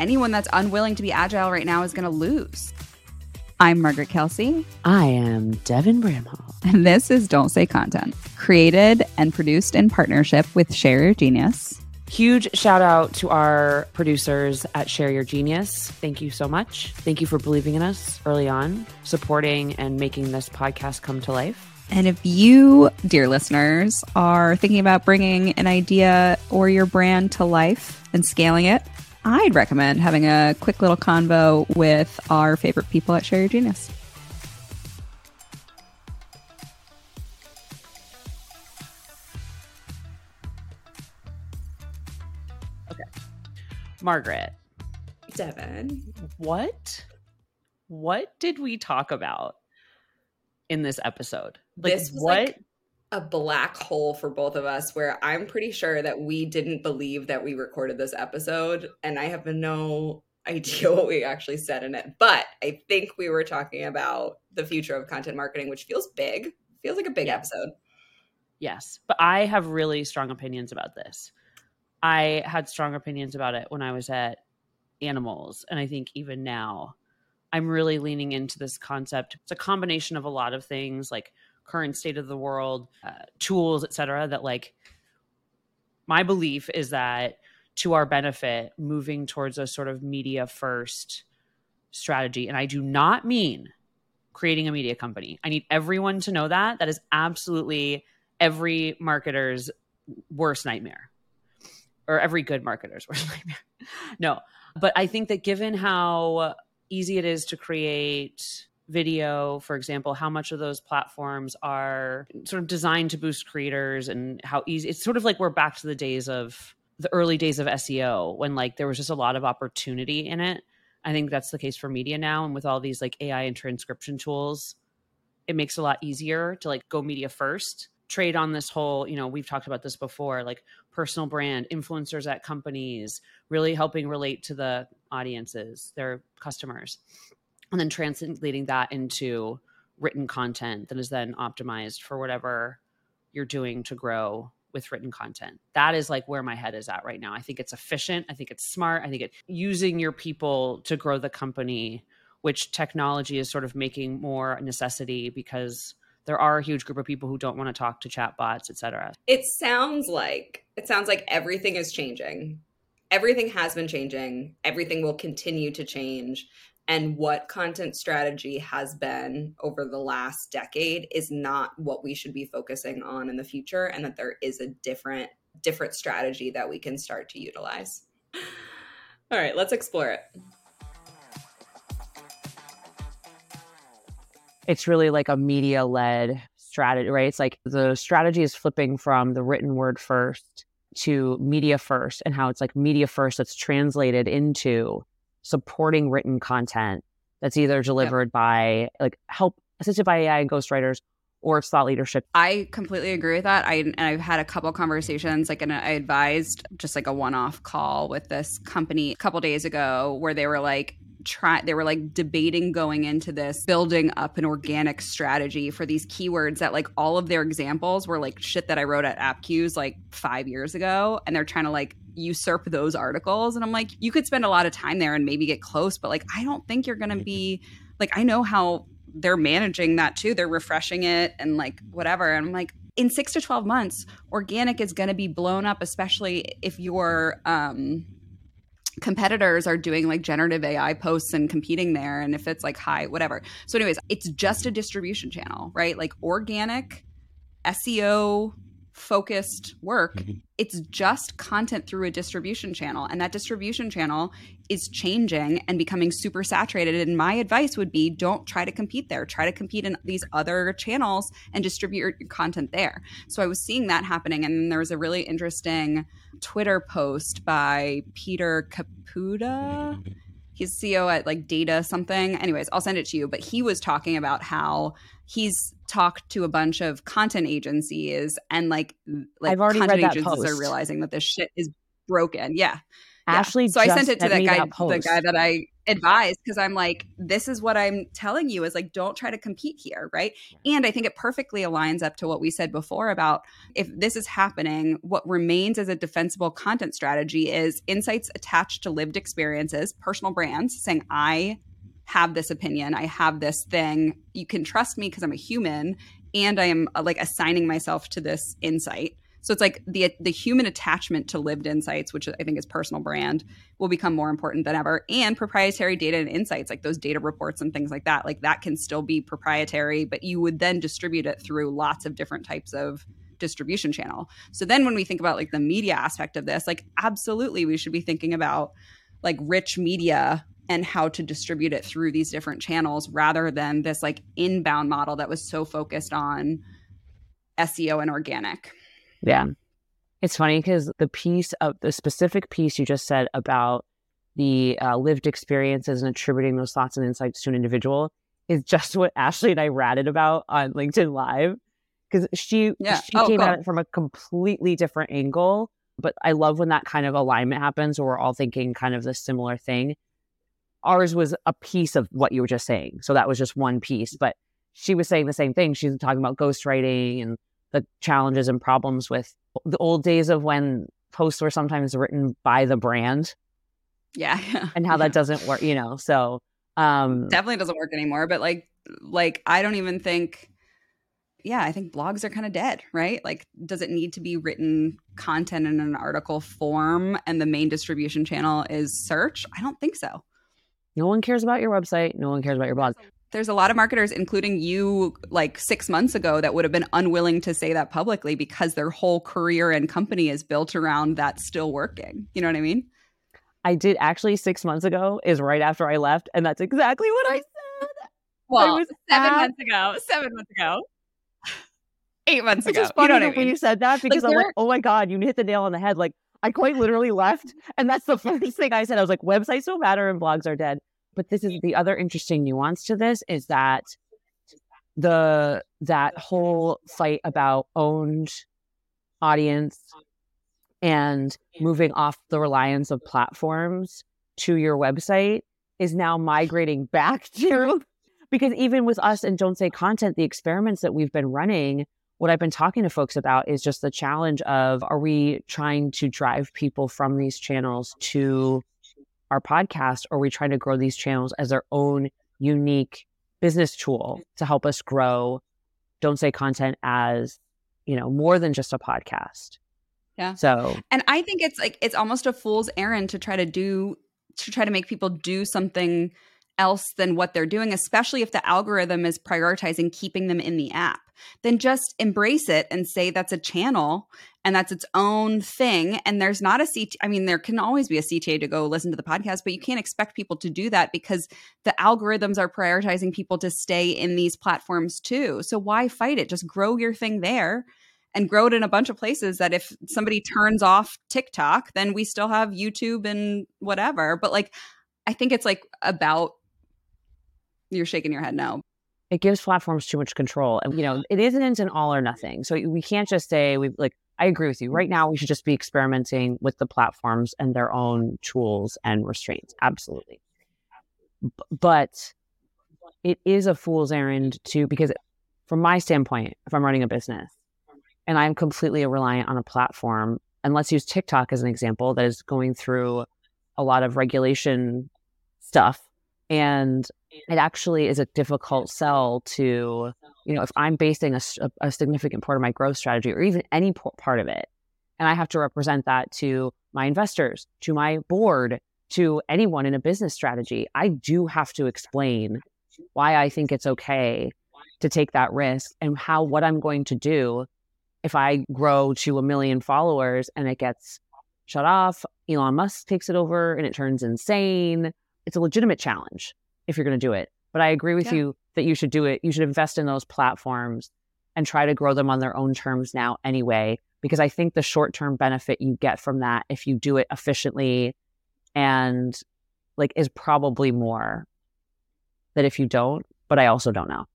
anyone that's unwilling to be agile right now is going to lose. I'm Margaret Kelsey. I am Devin Bramhall. And this is Don't Say Content, created and produced in partnership with Share Your Genius. Huge shout out to our producers at Share Your Genius. Thank you so much. Thank you for believing in us early on, supporting and making this podcast come to life. And if you, dear listeners, are thinking about bringing an idea or your brand to life and scaling it, I'd recommend having a quick little convo with our favorite people at Share Your Genius. Okay. Margaret. Devin. What? What did we talk about in this episode? Like this was what? Like- a black hole for both of us where I'm pretty sure that we didn't believe that we recorded this episode and I have no idea what we actually said in it. But I think we were talking about the future of content marketing, which feels big. Feels like a big episode. Yes, but I have really strong opinions about this. I had strong opinions about it when I was at Animalz. and I think even now I'm really leaning into this concept. It's a combination of a lot of things like current state of the world, uh, tools, etc. That like my belief is that to our benefit, moving towards a sort of media first strategy, and I do not mean creating a media company. I need everyone to know that. That is absolutely every marketer's worst nightmare, or every good marketer's worst nightmare. no, but I think that given how easy it is to create video, for example, how much of those platforms are sort of designed to boost creators and how easy it's sort of like we're back to the days of the early days of SEO when like there was just a lot of opportunity in it. I think that's the case for media now. And with all these like AI and transcription tools, it makes it a lot easier to like go media first, trade on this whole, you know, we've talked about this before, like personal brand, influencers at companies, really helping relate to the audiences, their customers and then translating that into written content that is then optimized for whatever you're doing to grow with written content. That is like where my head is at right now. I think it's efficient. I think it's smart. I think it using your people to grow the company, which technology is sort of making more necessity because there are a huge group of people who don't want to talk to chatbots, et cetera. It sounds like it sounds like everything is changing. Everything has been changing. Everything will continue to change and what content strategy has been over the last decade is not what we should be focusing on in the future and that there is a different different strategy that we can start to utilize. All right let's explore it. It's really like a media led strategy right? It's like the strategy is flipping from the written word first to media first and how it's like media first that's translated into supporting written content that's either delivered yep. by like help assisted by AI and ghostwriters or it's thought leadership. I completely agree with that. I and I've had a couple conversations, like, and I advised just like a one-off call with this company a couple days ago where they were like, try they were like debating going into this building up an organic strategy for these keywords that like all of their examples were like shit that I wrote at Appcues like 5 years ago and they're trying to like usurp those articles and I'm like you could spend a lot of time there and maybe get close but like I don't think you're going to be like I know how they're managing that too they're refreshing it and like whatever and I'm like in 6 to 12 months organic is going to be blown up especially if you're um competitors are doing like generative AI posts and competing there. And if it's like high, whatever. So, anyways, it's just a distribution channel, right? Like organic SEO focused work. Mm-hmm. It's just content through a distribution channel. And that distribution channel is changing and becoming super saturated. And my advice would be don't try to compete there. Try to compete in these other channels and distribute your content there. So I was seeing that happening. And there was a really interesting Twitter post by Peter Caputa. He's CEO at like data something. Anyways, I'll send it to you. But he was talking about how he's talked to a bunch of content agencies and like like I've already content read agencies post. are realizing that this shit is broken. Yeah. Ashley, yeah. so I sent it to that guy, that the guy that I advise because I'm like, this is what I'm telling you is like, don't try to compete here. Right. And I think it perfectly aligns up to what we said before about if this is happening, what remains as a defensible content strategy is insights attached to lived experiences, personal brands saying, I have this opinion, I have this thing. You can trust me because I'm a human and I am uh, like assigning myself to this insight. So it's like the the human attachment to lived insights, which I think is personal brand, will become more important than ever. And proprietary data and insights, like those data reports and things like that, like that can still be proprietary, but you would then distribute it through lots of different types of distribution channel. So then when we think about like the media aspect of this, like absolutely we should be thinking about like rich media and how to distribute it through these different channels rather than this like inbound model that was so focused on SEO and organic. Yeah. It's funny because the piece of the specific piece you just said about the uh, lived experiences and attributing those thoughts and insights to an individual is just what Ashley and I ratted about on LinkedIn Live because she yeah. she oh, came cool. at it from a completely different angle. But I love when that kind of alignment happens, where we're all thinking kind of the similar thing. Ours was a piece of what you were just saying, so that was just one piece. But she was saying the same thing. She's talking about ghostwriting and the challenges and problems with the old days of when posts were sometimes written by the brand. Yeah. and how yeah. that doesn't work, you know. So um definitely doesn't work anymore. But like like I don't even think yeah, I think blogs are kind of dead, right? Like, does it need to be written content in an article form and the main distribution channel is search? I don't think so. No one cares about your website. No one cares about your blog there's a lot of marketers including you like 6 months ago that would have been unwilling to say that publicly because their whole career and company is built around that still working you know what i mean i did actually 6 months ago is right after i left and that's exactly what i said well was 7 at... months ago 7 months ago eight months it's ago. Just funny you know when I mean? you said that because like, I'm like, oh my god, you hit the nail on the head. Like I quite literally left, and that's the first thing I said. I was like, websites don't matter and blogs are dead. But this is the other interesting nuance to this is that the that whole fight about owned audience and moving off the reliance of platforms to your website is now migrating back to because even with us and don't say content the experiments that we've been running what i've been talking to folks about is just the challenge of are we trying to drive people from these channels to our podcast, or we try to grow these channels as their own unique business tool mm-hmm. to help us grow don't say content as you know more than just a podcast? Yeah. So and i think it's like it's almost a fool's errand to try to do to try to make people do something else than what they're doing, especially if the algorithm is prioritizing keeping them in the app. Then just embrace it and say that's a channel and that's its own thing. And there's not a CT. I mean, there can always be a CTA to go listen to the podcast, but you can't expect people to do that because the algorithms are prioritizing people to stay in these platforms too. So why fight it? Just grow your thing there and grow it in a bunch of places that if somebody turns off TikTok, then we still have YouTube and whatever. But like, I think it's like about you're shaking your head no. It gives platforms too much control. And, you know, it isn't an all or nothing. So we can't just say, we like, I agree with you. Mm-hmm. Right now, we should just be experimenting with the platforms and their own tools and restraints. Absolutely. B- but it is a fool's errand to, because from my standpoint, if I'm running a business and I'm completely reliant on a platform, and let's use TikTok as an example that is going through a lot of regulation stuff and it actually is a difficult sell to you know if i'm basing a, a, significant part of my growth strategy or even any part of it and i have to represent that to my investors to my board to anyone in a business strategy i do have to explain why i think it's okay to take that risk and how what i'm going to do if i grow to a million followers and it gets shut off elon musk takes it over and it turns insane it's a legitimate challenge if you're going to do it. But I agree with yeah. you that you should do it. You should invest in those platforms and try to grow them on their own terms now anyway, because I think the short term benefit you get from that if you do it efficiently and like is probably more than if you don't. But I also don't know.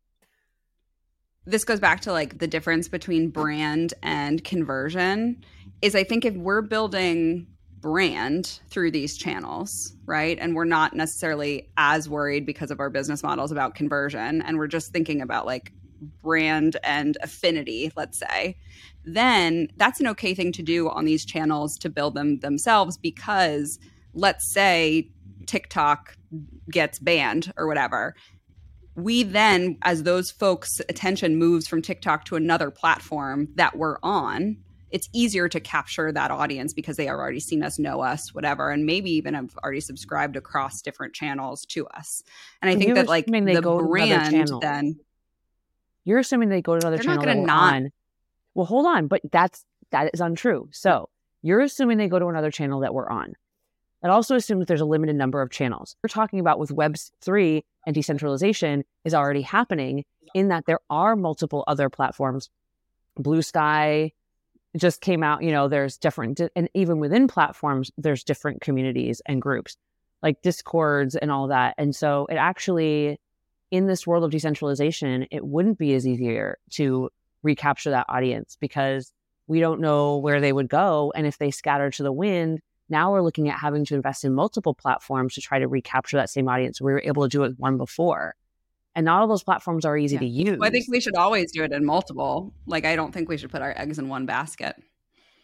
This goes back to like the difference between brand and conversion is I think if we're building brand through these channels, right? And we're not necessarily as worried because of our business models about conversion. And we're just thinking about like brand and affinity, let's say, then that's an okay thing to do on these channels to build them themselves because let's say TikTok gets banned or whatever. We then, as those folks' attention moves from TikTok to another platform that we're on, it's easier to capture that audience because they have already seen us, know us, whatever, and maybe even have already subscribed across different channels to us. And I think You're that like the go to another brand channel. then You're assuming they go to another They're not channel gonna not- on. Well, hold on, but that's that is untrue. So you're assuming they go to another channel that we're on. It also assumes that there's a limited number of channels. We're talking about with Web three and decentralization is already happening in that there are multiple other platforms. Blue Sky just came out. You know, there's different, and even within platforms, there's different communities and groups like discords and all that. And so it actually, in this world of decentralization, it wouldn't be as easier to recapture that audience because we don't know where they would go. And if they scatter to the wind, now we're looking at having to invest in multiple platforms to try to recapture that same audience. We were able to do it one before. And not all those platforms are easy Yeah. to use. Well, I think we should always do it in multiple. Like, I don't think we should put our eggs in one basket.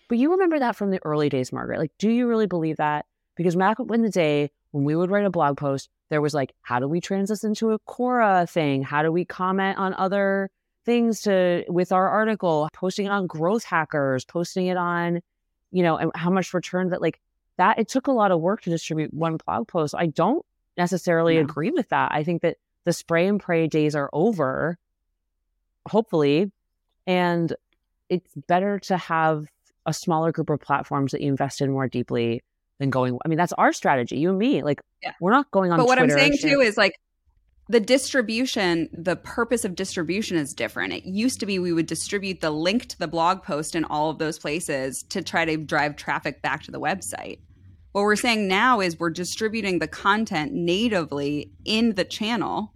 But you remember that from the early days, Margaret. Like, do you really believe that? Because back in the day, when we would write a blog post, there was like, how do we transition to a Quora thing? How do we comment on other things to with our article? Posting on growth hackers, posting it on, you know, and how much return that like that. It took a lot of work to distribute one blog post. I don't necessarily No. agree with that. I think that the spray and pray days are over, hopefully, and it's better to have a smaller group of platforms that you invest in more deeply than going. I mean, that's our strategy, you and me. Like, Yeah. we're not going on. but what Twitter I'm saying too is like the distribution, the purpose of distribution is different. It used to be we would distribute the link to the blog post in all of those places to try to drive traffic back to the website. What we're saying now is we're distributing the content natively in the channel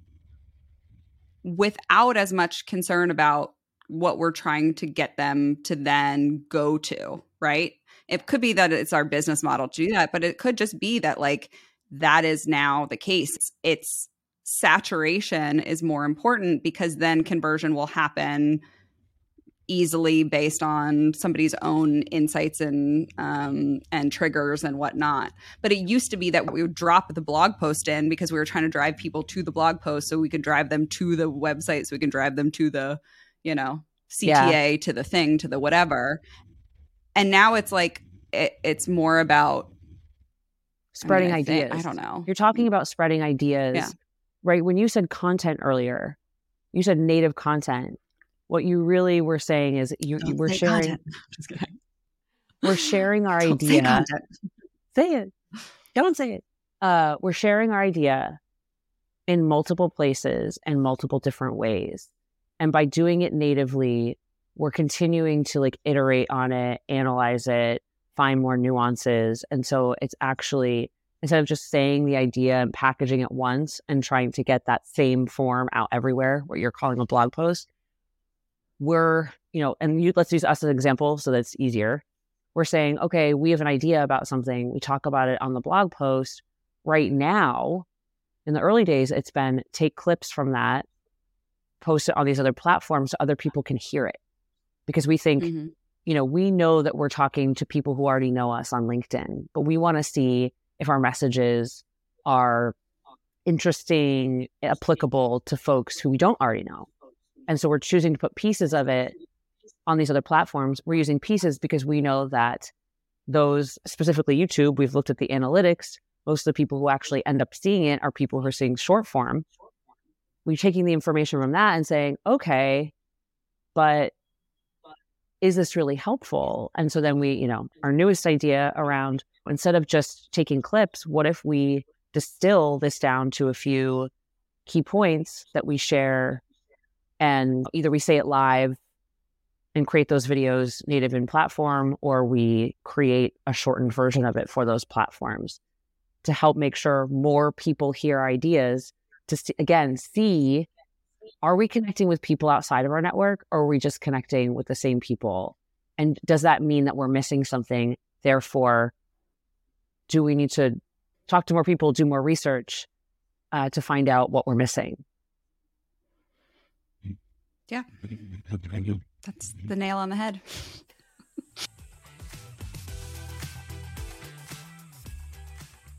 without as much concern about what we're trying to get them to then go to, right? It could be that it's our business model to do that, but it could just be that like that is now the case. It's saturation is more important because then conversion will happen easily based on somebody's own insights and um, and triggers and whatnot. But it used to be that we would drop the blog post in because we were trying to drive people to the blog post so we could drive them to the website so we can drive them to the you know CTA to the thing to the whatever. And now it's like it, it's more about I mean, spreading I think- ideas. I don't know. You're talking about spreading ideas, Yeah. right? When you said content earlier, you said native content. What you really were saying is you, you were sharing. We're sharing our Don't idea. content. say it. Don't say it. Uh, we're sharing our idea in multiple places and multiple different ways. And by doing it natively, we're continuing to like iterate on it, analyze it, find more nuances. And so it's actually instead of just saying the idea and packaging it once and trying to get that same form out everywhere, what you're calling a blog post, we're, you know, and you, let's use us as an example so that's easier we're saying, okay, we have an idea about something. We talk about it on the blog post. Right now, in the early days, it's been take clips from that, post it on these other platforms so other people can hear it. Because we think, Mhm. you know, we know that we're talking to people who already know us on LinkedIn, but we want to see if our messages are interesting, applicable to folks who we don't already know. And so we're choosing to put pieces of it on these other platforms. We're using pieces because we know that those, specifically YouTube, we've looked at the analytics. Most of the people who actually end up seeing it are people who are seeing short form. We're taking the information from that and saying, okay, but is this really helpful? And so then we, you know, our newest idea around instead of just taking clips, what if we distill this down to a few key points that we share and either we say it live and create those videos native in platform or we create a shortened version of it for those platforms to help make sure more people hear ideas to st- again see are we connecting with people outside of our network or are we just connecting with the same people and does that mean that we're missing something therefore do we need to talk to more people, do more research uh, to find out what we're missing? Yeah. That's the nail on the head.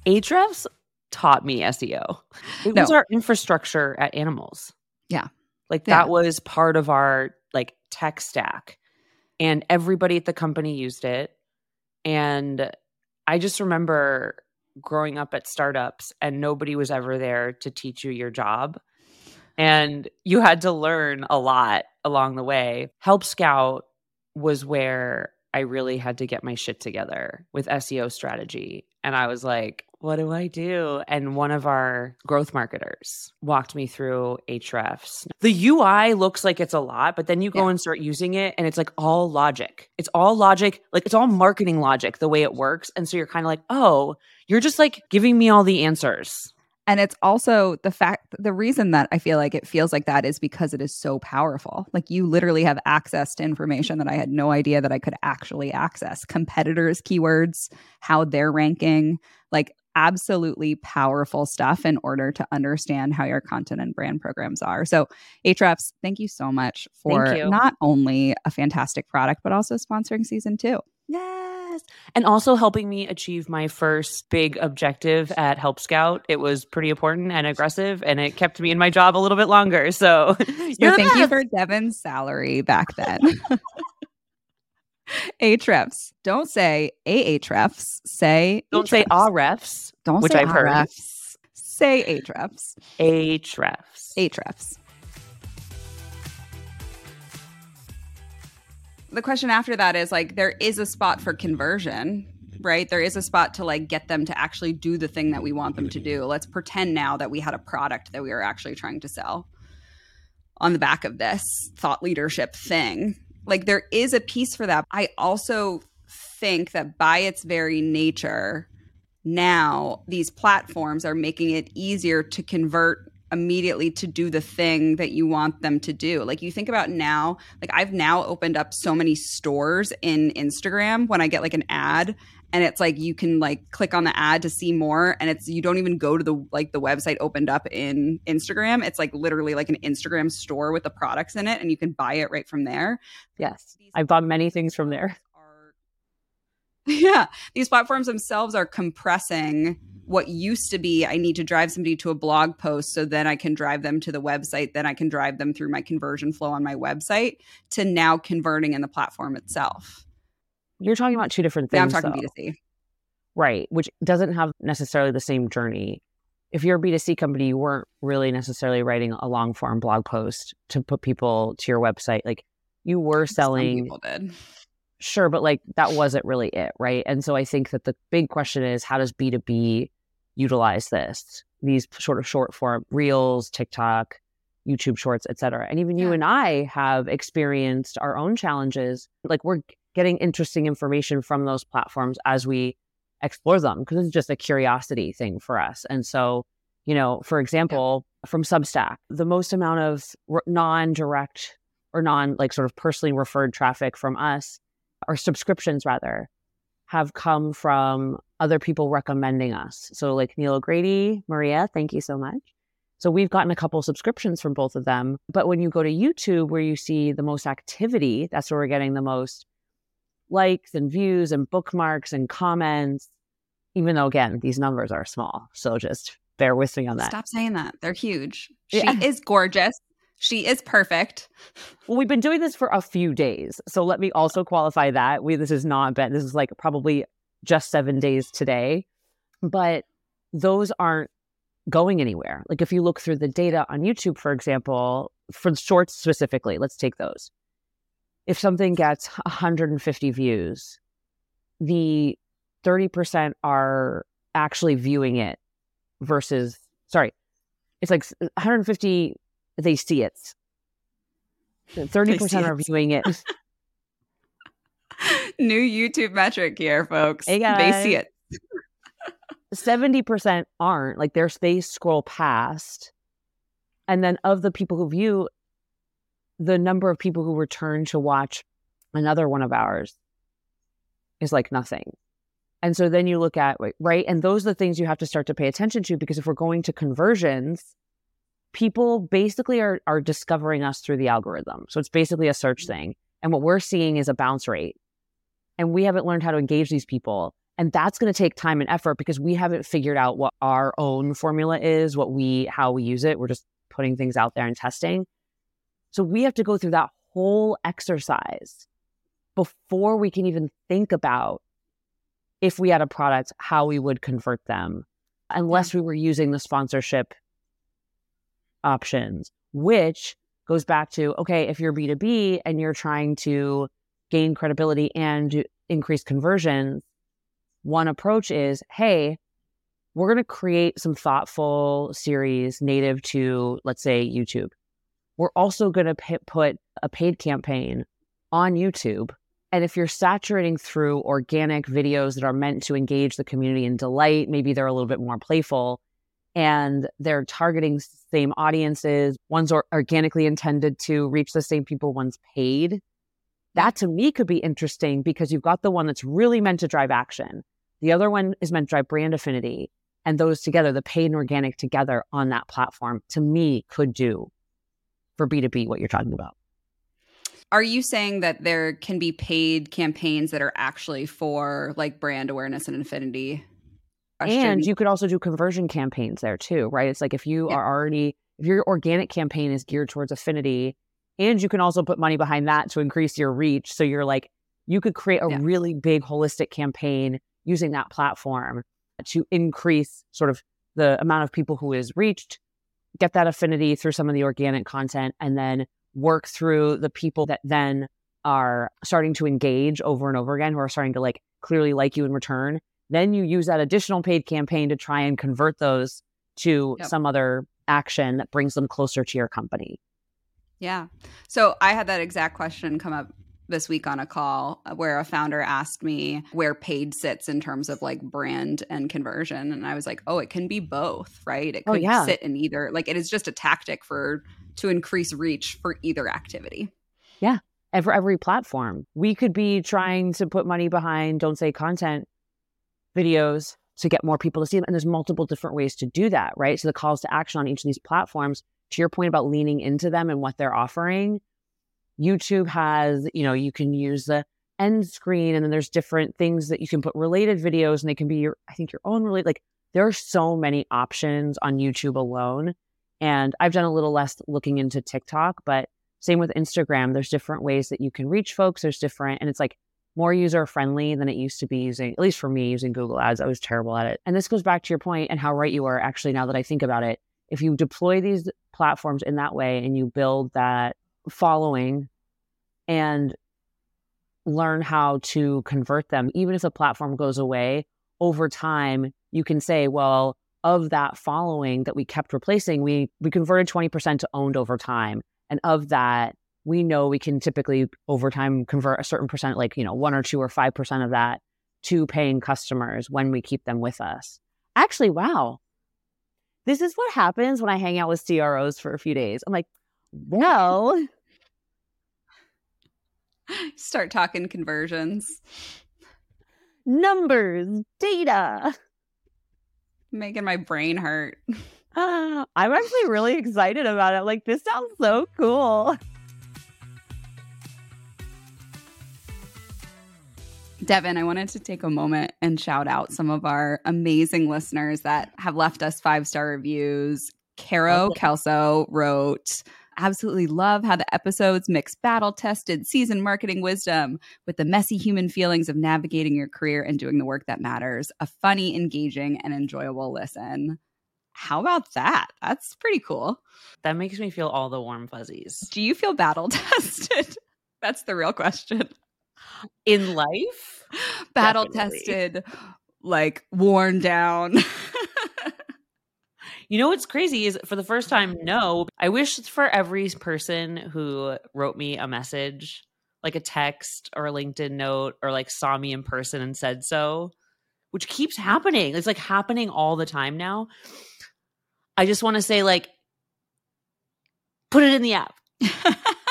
Ahrefs taught me SEO. It no. was our infrastructure at Animalz. Yeah. Like yeah. that was part of our like tech stack. And everybody at the company used it. And I just remember growing up at startups and nobody was ever there to teach you your job. And you had to learn a lot along the way. Help Scout was where I really had to get my shit together with SEO strategy. And I was like, what do I do? And one of our growth marketers walked me through Ahrefs. The UI looks like it's a lot, but then you go yeah. and start using it and it's like all logic. It's all logic, like it's all marketing logic the way it works. And so you're kind of like, oh, you're just like giving me all the answers. And it's also the fact, the reason that I feel like it feels like that is because it is so powerful. Like you literally have access to information that I had no idea that I could actually access. Competitors' keywords, how they're ranking, like absolutely powerful stuff in order to understand how your content and brand programs are. So, Ahrefs, thank you so much for not only a fantastic product, but also sponsoring season two. Yes. And also helping me achieve my first big objective at Help Scout. It was pretty important and aggressive, and it kept me in my job a little bit longer. So, so thank you for Devin's salary back then. Ahrefs. Don't say Ahrefs. Say don't say Ahrefs. Don't which say I've heard. Say Ahrefs. Ahrefs. Ahrefs. The question after that is like there is a spot for conversion right? There is a spot to like get them to actually do the thing that we want them to do. Mm-hmm. Let's pretend now that we had a product that we were actually trying to sell on the back of this thought leadership thing. Like there is a piece for that. I also think that by its very nature now these platforms are making it easier to convert immediately to do the thing that you want them to do. Like you think about now, like I've now opened up so many stores in Instagram when I get like an ad and it's like you can like click on the ad to see more and it's you don't even go to the like the website opened up in Instagram. It's like literally like an Instagram store with the products in it and you can buy it right from there. Yes. I've bought many things from there. Yeah. These platforms themselves are compressing what used to be I need to drive somebody to a blog post so then I can drive them to the website, then I can drive them through my conversion flow on my website to now converting in the platform itself. You're talking about two different things. Now I'm talking though. B2C. Right, which doesn't have necessarily the same journey. If you're a B2C company, you weren't really necessarily writing a long form blog post to put people to your website. Like you were selling. Some people did. Sure, but like that wasn't really it, right? And so I think that the big question is how does B2B utilize this these sort of short form reels tiktok youtube shorts etc and even yeah. you and i have experienced our own challenges like we're getting interesting information from those platforms as we explore them because it's just a curiosity thing for us and so you know for example yeah. from substack the most amount of non-direct or non like sort of personally referred traffic from us or subscriptions rather have come from other people recommending us. So, like Neil O'Grady, Maria, thank you so much. So, we've gotten a couple subscriptions from both of them. But when you go to YouTube, where you see the most activity, that's where we're getting the most likes and views and bookmarks and comments, even though, again, these numbers are small. So, just bear with me on that. Stop saying that. They're huge. She yeah. is gorgeous. She is perfect. Well, we've been doing this for a few days. So let me also qualify that. We this is not been this is like probably just 7 days today. But those aren't going anywhere. Like if you look through the data on YouTube for example, for shorts specifically, let's take those. If something gets 150 views, the 30% are actually viewing it versus sorry, it's like 150 they see it. 30% are viewing it. New YouTube metric here, folks. Hey guys. They see it. 70% aren't. Like there's they scroll past. And then of the people who view, the number of people who return to watch another one of ours is like nothing. And so then you look at, right? And those are the things you have to start to pay attention to because if we're going to conversions, people basically are, are discovering us through the algorithm. So it's basically a search Mm-hmm. thing. And what we're seeing is a bounce rate. And we haven't learned how to engage these people. And that's going to take time and effort because we haven't figured out what our own formula is, what we, how we use it. We're just putting things out there and testing. So we have to go through that whole exercise before we can even think about if we had a product, how we would convert them, unless we were using the sponsorship options, which goes back to okay, if you're B2B and you're trying to gain credibility and increase conversions, one approach is hey, we're going to create some thoughtful series native to, let's say, YouTube. We're also going to put a paid campaign on YouTube. And if you're saturating through organic videos that are meant to engage the community and delight, maybe they're a little bit more playful and they're targeting the same audiences, one's or- organically intended to reach the same people, one's paid. That to me could be interesting because you've got the one that's really meant to drive action. The other one is meant to drive brand affinity. And those together, the paid and organic together on that platform, to me, could do for B2B what you're talking about. Are you saying that there can be paid campaigns that are actually for like brand awareness and affinity? And you could also do conversion campaigns there too, right? It's like if you Yeah. are already, if your organic campaign is geared towards affinity, and you can also put money behind that to increase your reach. So you're like, you could create a Yeah. really big holistic campaign using that platform to increase sort of the amount of people who is reached, get that affinity through some of the organic content, and then work through the people that then are starting to engage over and over again, who are starting to like clearly like you in return. Then you use that additional paid campaign to try and convert those to Yep. some other action that brings them closer to your company. Yeah. So I had that exact question come up this week on a call uh, where a founder asked me where paid sits in terms of like brand and conversion. And I was like, oh, it can be both, right? It Oh, could yeah. sit in either. Like it is just a tactic for to increase reach for either activity. Yeah. And for every platform, we could be trying to put money behind don't say content videos to get more people to see them. And there's multiple different ways to do that, right? So the calls to action on each of these platforms, to your point about leaning into them and what they're offering, YouTube has, you know, you can use the end screen and then there's different things that you can put related videos and they can be your, I think your own related, like there are so many options on YouTube alone. And I've done a little less looking into TikTok, but same with Instagram. There's different ways that you can reach folks. There's different, and it's like more user friendly than it used to be using, at least for me, using Google Ads. I was terrible at it. And this goes back to your point and how right you are actually now that I think about it. If you deploy these platforms in that way and you build that following and learn how to convert them, even if the platform goes away over time, you can say, well, of that following that we kept replacing, we we converted 20% to owned over time. And of that, we know we can typically over time convert a certain percent, like, you know, one or two or 5% of that to paying customers when we keep them with us. Actually, wow. This is what happens when I hang out with CROs for a few days. I'm like, well, Start talking conversions, numbers, data. making my brain hurt. Ah, I'm actually really excited about it. Like, this sounds so cool. Devin, I wanted to take a moment and shout out some of our amazing listeners that have left us five star reviews. Caro Okay. Kelso wrote, Absolutely love how the episodes mix battle tested season marketing wisdom with the messy human feelings of navigating your career and doing the work that matters. A funny, engaging, and enjoyable listen. How about that? That's pretty cool. That makes me feel all the warm fuzzies. Do you feel battle tested? That's the real question. In life, battle tested, like worn down. You know what's crazy is for the first time, no. I wish for every person who wrote me a message, like a text or a LinkedIn note, or like saw me in person and said so, which keeps happening. It's like happening all the time now. I just want to say, like, put it in the app.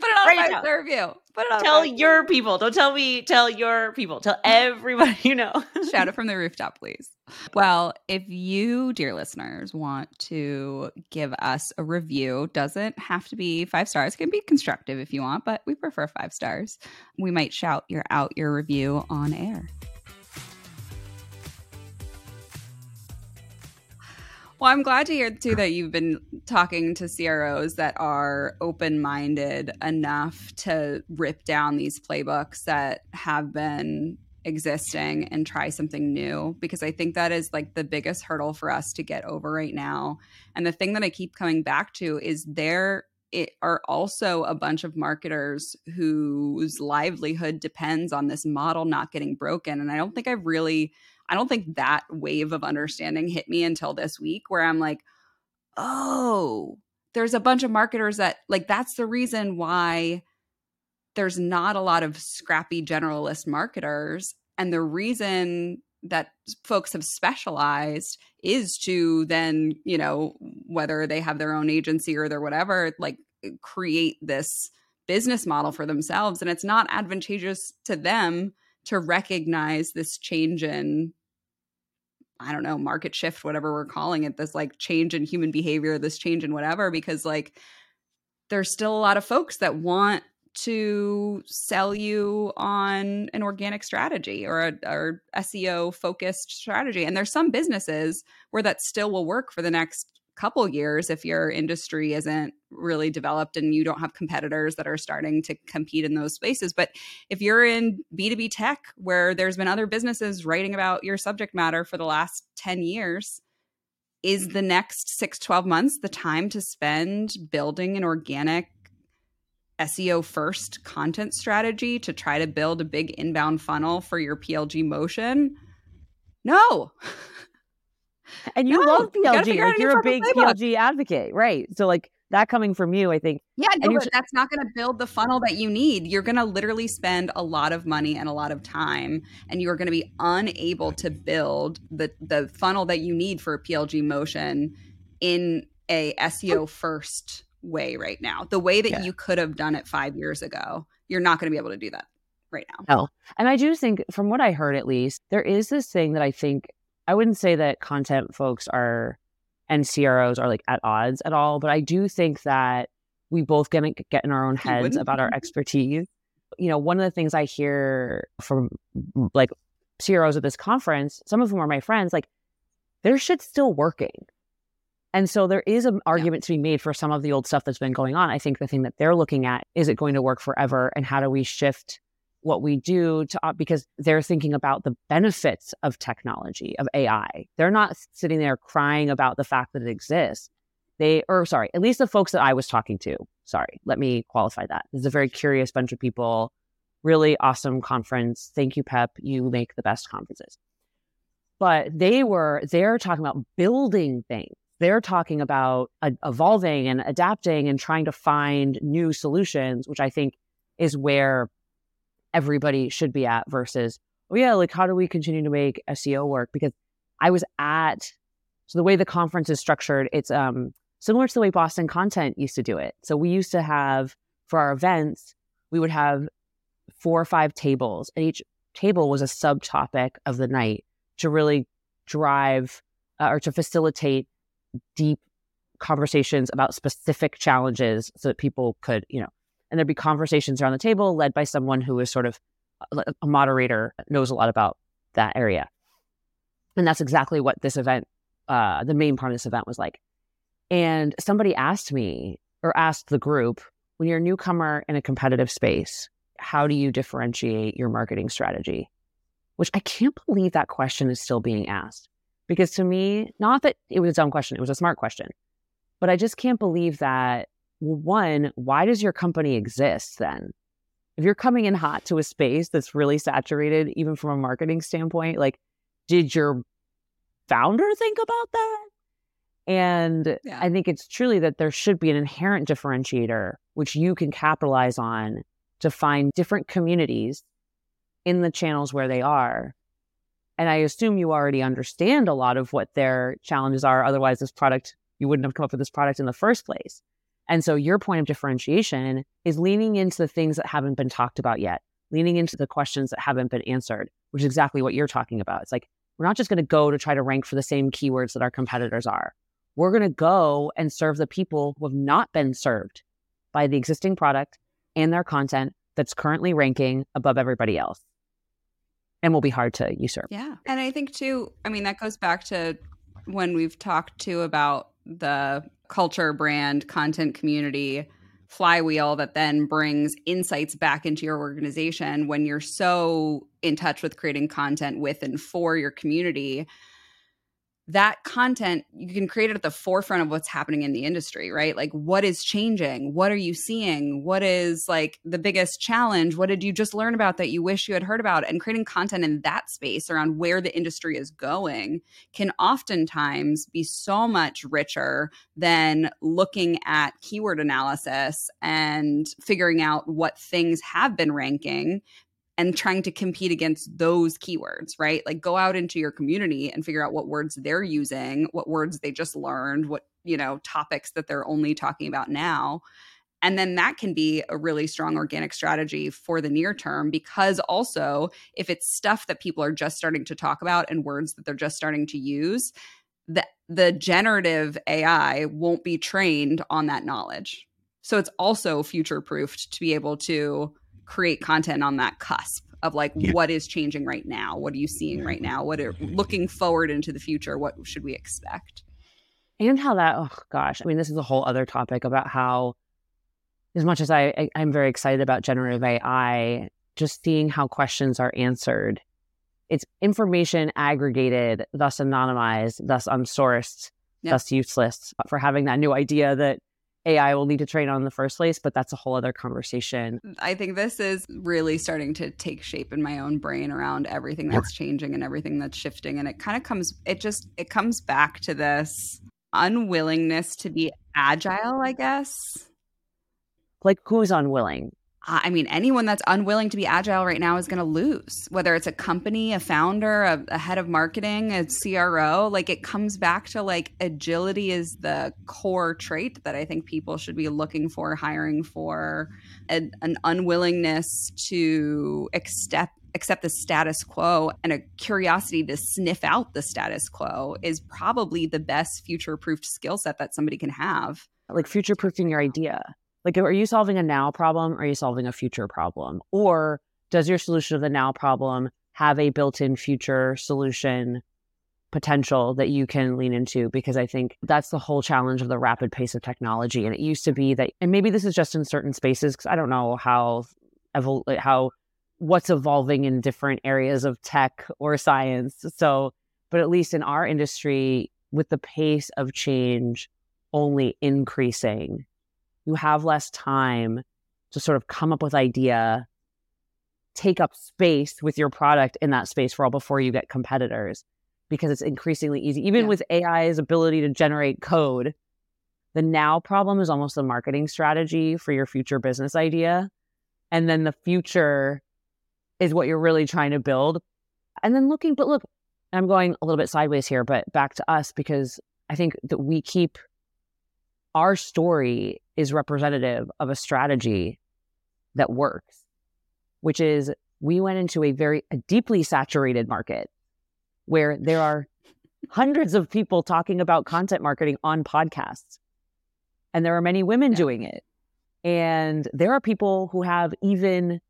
Put it on Write it a down. five star review. Put it on. Tell your people. Don't tell me. Tell your people. Tell everybody you know. Shout it from the rooftop, please. Well, if you, dear listeners, want to give us a review, doesn't have to be five stars. It can be constructive if you want, but we prefer five stars. We might shout your out your review on air. Well, I'm glad to hear too that you've been talking to CROs that are open minded enough to rip down these playbooks that have been existing and try something new because I think that is like the biggest hurdle for us to get over right now. And the thing that I keep coming back to is there it are also a bunch of marketers whose livelihood depends on this model not getting broken. And I don't think I've really I don't think that wave of understanding hit me until this week where I'm like, oh, there's a bunch of marketers that like that's the reason why there's not a lot of scrappy generalist marketers. And the reason that folks have specialized is to then, you know, whether they have their own agency or their whatever, like eh, create this business model for themselves. And it's not advantageous to them to recognize this change in I don't know, market shift, whatever we're calling it, this like change in human behavior, this change in whatever, because like there's still a lot of folks that want to sell you on an organic strategy or a or SEO focused strategy. And there's some businesses where that still will work for the next couple years if your industry isn't really developed and you don't have competitors that are starting to compete in those spaces. But if you're in B2B tech where there's been other businesses writing about your subject matter for the last 10 years, is the next six, 12 months the time to spend building an organic SEO first content strategy to try to build a big inbound funnel for your PLG motion? No. And you No, love PLG. out Like you're a big playbook. PLG advocate, right? So like that coming from you, I think Yeah, no, but that's not going to build the funnel that you need. You're going to literally spend a lot of money and a lot of time, and you are going to be unable to build the the funnel that you need for a PLG motion in a SEO oh. first way right now. The way that Yeah. you could have done it five years ago, you're not going to be able to do that right now. No, And I do think, from what I heard at least, there is this thing that I think I wouldn't say that content folks are and CROs are like at odds at all, but I do think that we both get, get in our own heads about our mm-hmm. expertise. You know, one of the things I hear from like CROs at this conference, some of whom are my friends, like their shit's still working. And so there is an argument to be made for some of the old stuff that's been going on. I think the thing that they're looking at is it going to work forever and how do we shift what we do to uh, because they're thinking about the benefits of technology of AI. They're not sitting there crying about the fact that it exists. They or sorry, at least the folks that I was talking to. Sorry, let me qualify that. This is a very curious bunch of people. Really awesome conference. Thank you, Pep. You make the best conferences. But they were they're talking about building things. They're talking about uh, evolving and adapting and trying to find new solutions, which I think is where everybody should be at versus, oh yeah, like how do we continue to make SEO work? Because I was at so the way the conference is structured, it's um similar to the way Boston Content used to do it. So we used to have for our events, we would have four or five tables, and each table was a subtopic of the night to really drive uh, or to facilitate deep conversations about specific challenges so that people could, you know, and there'd be conversations around the table led by someone who is sort of a a moderator, knows a lot about that area. And that's exactly what this event, uh, the main part of this event was like. And somebody asked me or asked the group, when you're a newcomer in a competitive space, how do you differentiate your marketing strategy? Which I can't believe that question is still being asked. Because to me, not that it was a dumb question, it was a smart question. But I just can't believe that well, one, why does your company exist then? If you're coming in hot to a space that's really saturated, even from a marketing standpoint, like, did your founder think about that? And Yeah. I think it's truly that there should be an inherent differentiator which you can capitalize on to find different communities in the channels where they are. And I assume you already understand a lot of what their challenges are. Otherwise, this product, you wouldn't have come up with this product in the first place. And so your point of differentiation is leaning into the things that haven't been talked about yet, leaning into the questions that haven't been answered, which is exactly what you're talking about. It's like, we're not just going to go to try to rank for the same keywords that our competitors are. We're going to go and serve the people who have not been served by the existing product and their content that's currently ranking above everybody else and will be hard to usurp. Yeah. And I think too, I mean, that goes back to when we've talked to about the culture, brand, content community flywheel that then brings insights back into your organization when you're so in touch with creating content with and for your community that content you can create it at the forefront of what's happening in the industry right? Like what is changing? What are you seeing? What is like the biggest challenge? What did you just learn about that you wish you had heard about? And creating content in that space around where the industry is going can oftentimes be so much richer than looking at keyword analysis and figuring out what things have been ranking and trying to compete against those keywords, right? Like go out into your community and figure out what words they're using, what words they just learned, what, you know, topics that they're only talking about now. And then that can be a really strong organic strategy for the near term because also if it's stuff that people are just starting to talk about and words that they're just starting to use, the the generative AI won't be trained on that knowledge. So it's also future proofed to be able to create content on that cusp of like yeah. what is changing right now? What are you seeing right now? What are mm-hmm. looking forward into the future? What should we expect? And how that oh gosh. I mean this is a whole other topic about how as much as I, I i'm very excited about generative ai just seeing how questions are answered it's information aggregated thus anonymized thus unsourced yep. thus useless for having that new idea that AI will need to train on in the first place, but that's a whole other conversation. Mm, I think this is really starting to take shape in my own brain around everything that's changing and everything that's shifting. And it kind of comes, it just, it comes back to this unwillingness to be agile, I guess. Like who's unwilling? I mean, anyone that's unwilling to be agile right now is going to lose, whether it's a company, a founder, a, a, head of marketing, a CRO. Like it comes back to like agility is the core trait that I think people should be looking for, hiring for, an, an unwillingness to accept accept the status quo and a curiosity to sniff out the status quo is probably the best future proofed skill set that somebody can have. Like future proofing your idea like, are you solving a now problem? Or are you solving a future problem? Or does your solution of the now problem have a built in future solution potential that you can lean into? Because I think that's the whole challenge of the rapid pace of technology. And it used to be that, and maybe this is just in certain spaces, because I don't know how, evol- how, what's evolving in different areas of tech or science. So, but at least in our industry, with the pace of change only increasing, you have less time to sort of come up with idea, take up space with your product in that space for all before you get competitors because it's increasingly easy. Even yeah. with AI's ability to generate code, the now problem is almost the marketing strategy for your future business idea. And then the future is what you're really trying to build. And then looking, but look, I'm going a little bit sideways here, but back to us because I think that we keep our story is representative of a strategy that works, which is we went into a very a deeply saturated market where there are hundreds of people talking about content marketing on podcasts. And there are many women yeah. doing it. And there are people who have even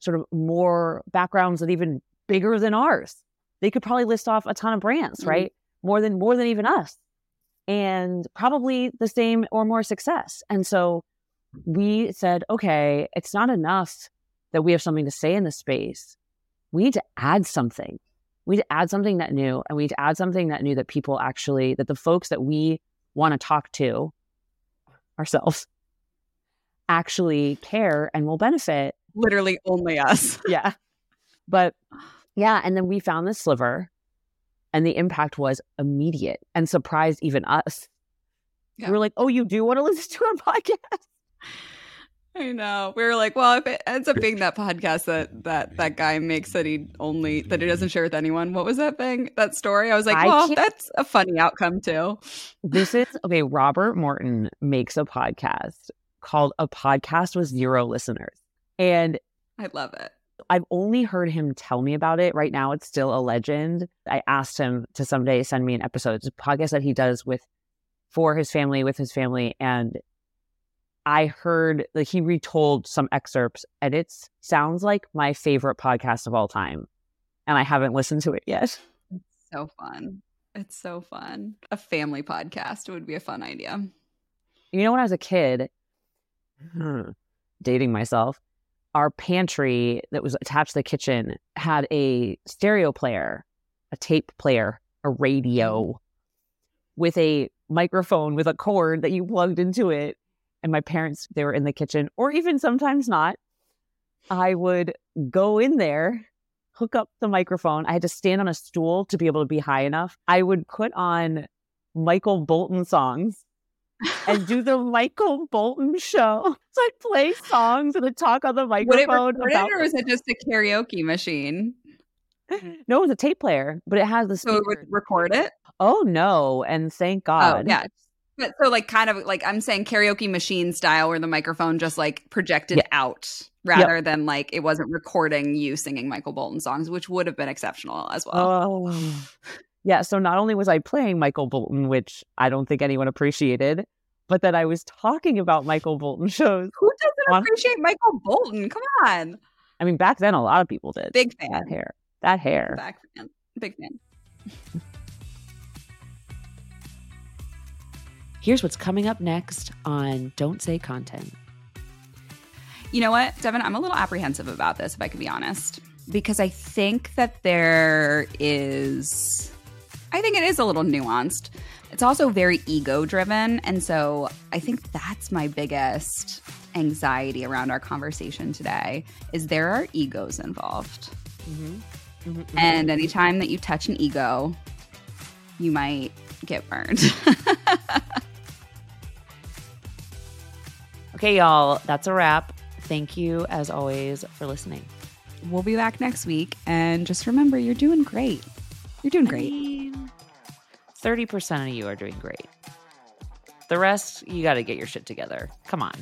sort of more backgrounds that even bigger than ours. They could probably list off a ton of brands, mm-hmm. right? More than more than even us and probably the same or more success. And so we said, okay, it's not enough that we have something to say in the space. We need to add something. We need to add something that new, and we need to add something that new that people actually, that the folks that we want to talk to ourselves actually care and will benefit. Literally only us. yeah. But yeah. And then we found this sliver and the impact was immediate and surprised even us. Yeah. We were like, oh, you do want to listen to our podcast? I know. We were like, well, if it ends up being that podcast that that that guy makes that he only that he doesn't share with anyone. What was that thing? That story? I was like, I well, that's a funny outcome too. This is okay. Robert Morton makes a podcast called A Podcast with Zero Listeners. And I love it. I've only heard him tell me about it. Right now, it's still a legend. I asked him to someday send me an episode. It's a podcast that he does with for his family, with his family. And I heard like he retold some excerpts, and it sounds like my favorite podcast of all time. And I haven't listened to it yet. It's so fun. It's so fun. A family podcast would be a fun idea. You know, when I was a kid, hmm, dating myself, our pantry that was attached to the kitchen had a stereo player, a tape player, a radio mm. with a microphone with a cord that you plugged into it. And my parents, they were in the kitchen, or even sometimes not. I would go in there, hook up the microphone. I had to stand on a stool to be able to be high enough. I would put on Michael Bolton songs and do the Michael Bolton show. So I'd play songs and I'd talk on the Would it microphone about. it, or was it just a karaoke machine? No, it was a tape player, but it has the So it would record it. Oh no! And thank oh, God. Oh yeah. But so like kind of like I'm saying karaoke machine style where the microphone just like projected Yeah. out rather than like it wasn't recording you singing Michael Bolton songs, which would have been exceptional as well. Oh. Yeah. So not only was I playing Michael Bolton, which I don't think anyone appreciated, but that I was talking about Michael Bolton shows. Who doesn't on- appreciate Michael Bolton? Come on. I mean, back then a lot of people did. Big that fan. hair. That hair. Back fan. Big fan. Here's what's coming up next on Don't Say Content. You know what, Devin? I'm a little apprehensive about this, if I can be honest, because I think that there is, I think it is a little nuanced. It's also very ego driven. And so I think that's my biggest anxiety around our conversation today is there are egos involved. Mm-hmm. Mm-hmm, mm-hmm. And anytime that you touch an ego, you might get burned. okay, y'all, that's a wrap. Thank you, as always, for listening. We'll be back next week. And just remember, you're doing great. You're doing great. Bye. 30% of you are doing great. The rest, you got to get your shit together. Come on.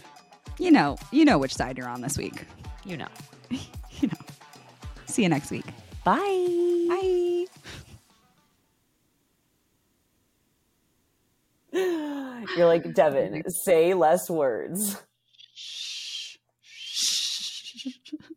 You know, you know which side you're on this week. You know. you know. See you next week. Bye. Bye. You're like, Devin, say less words.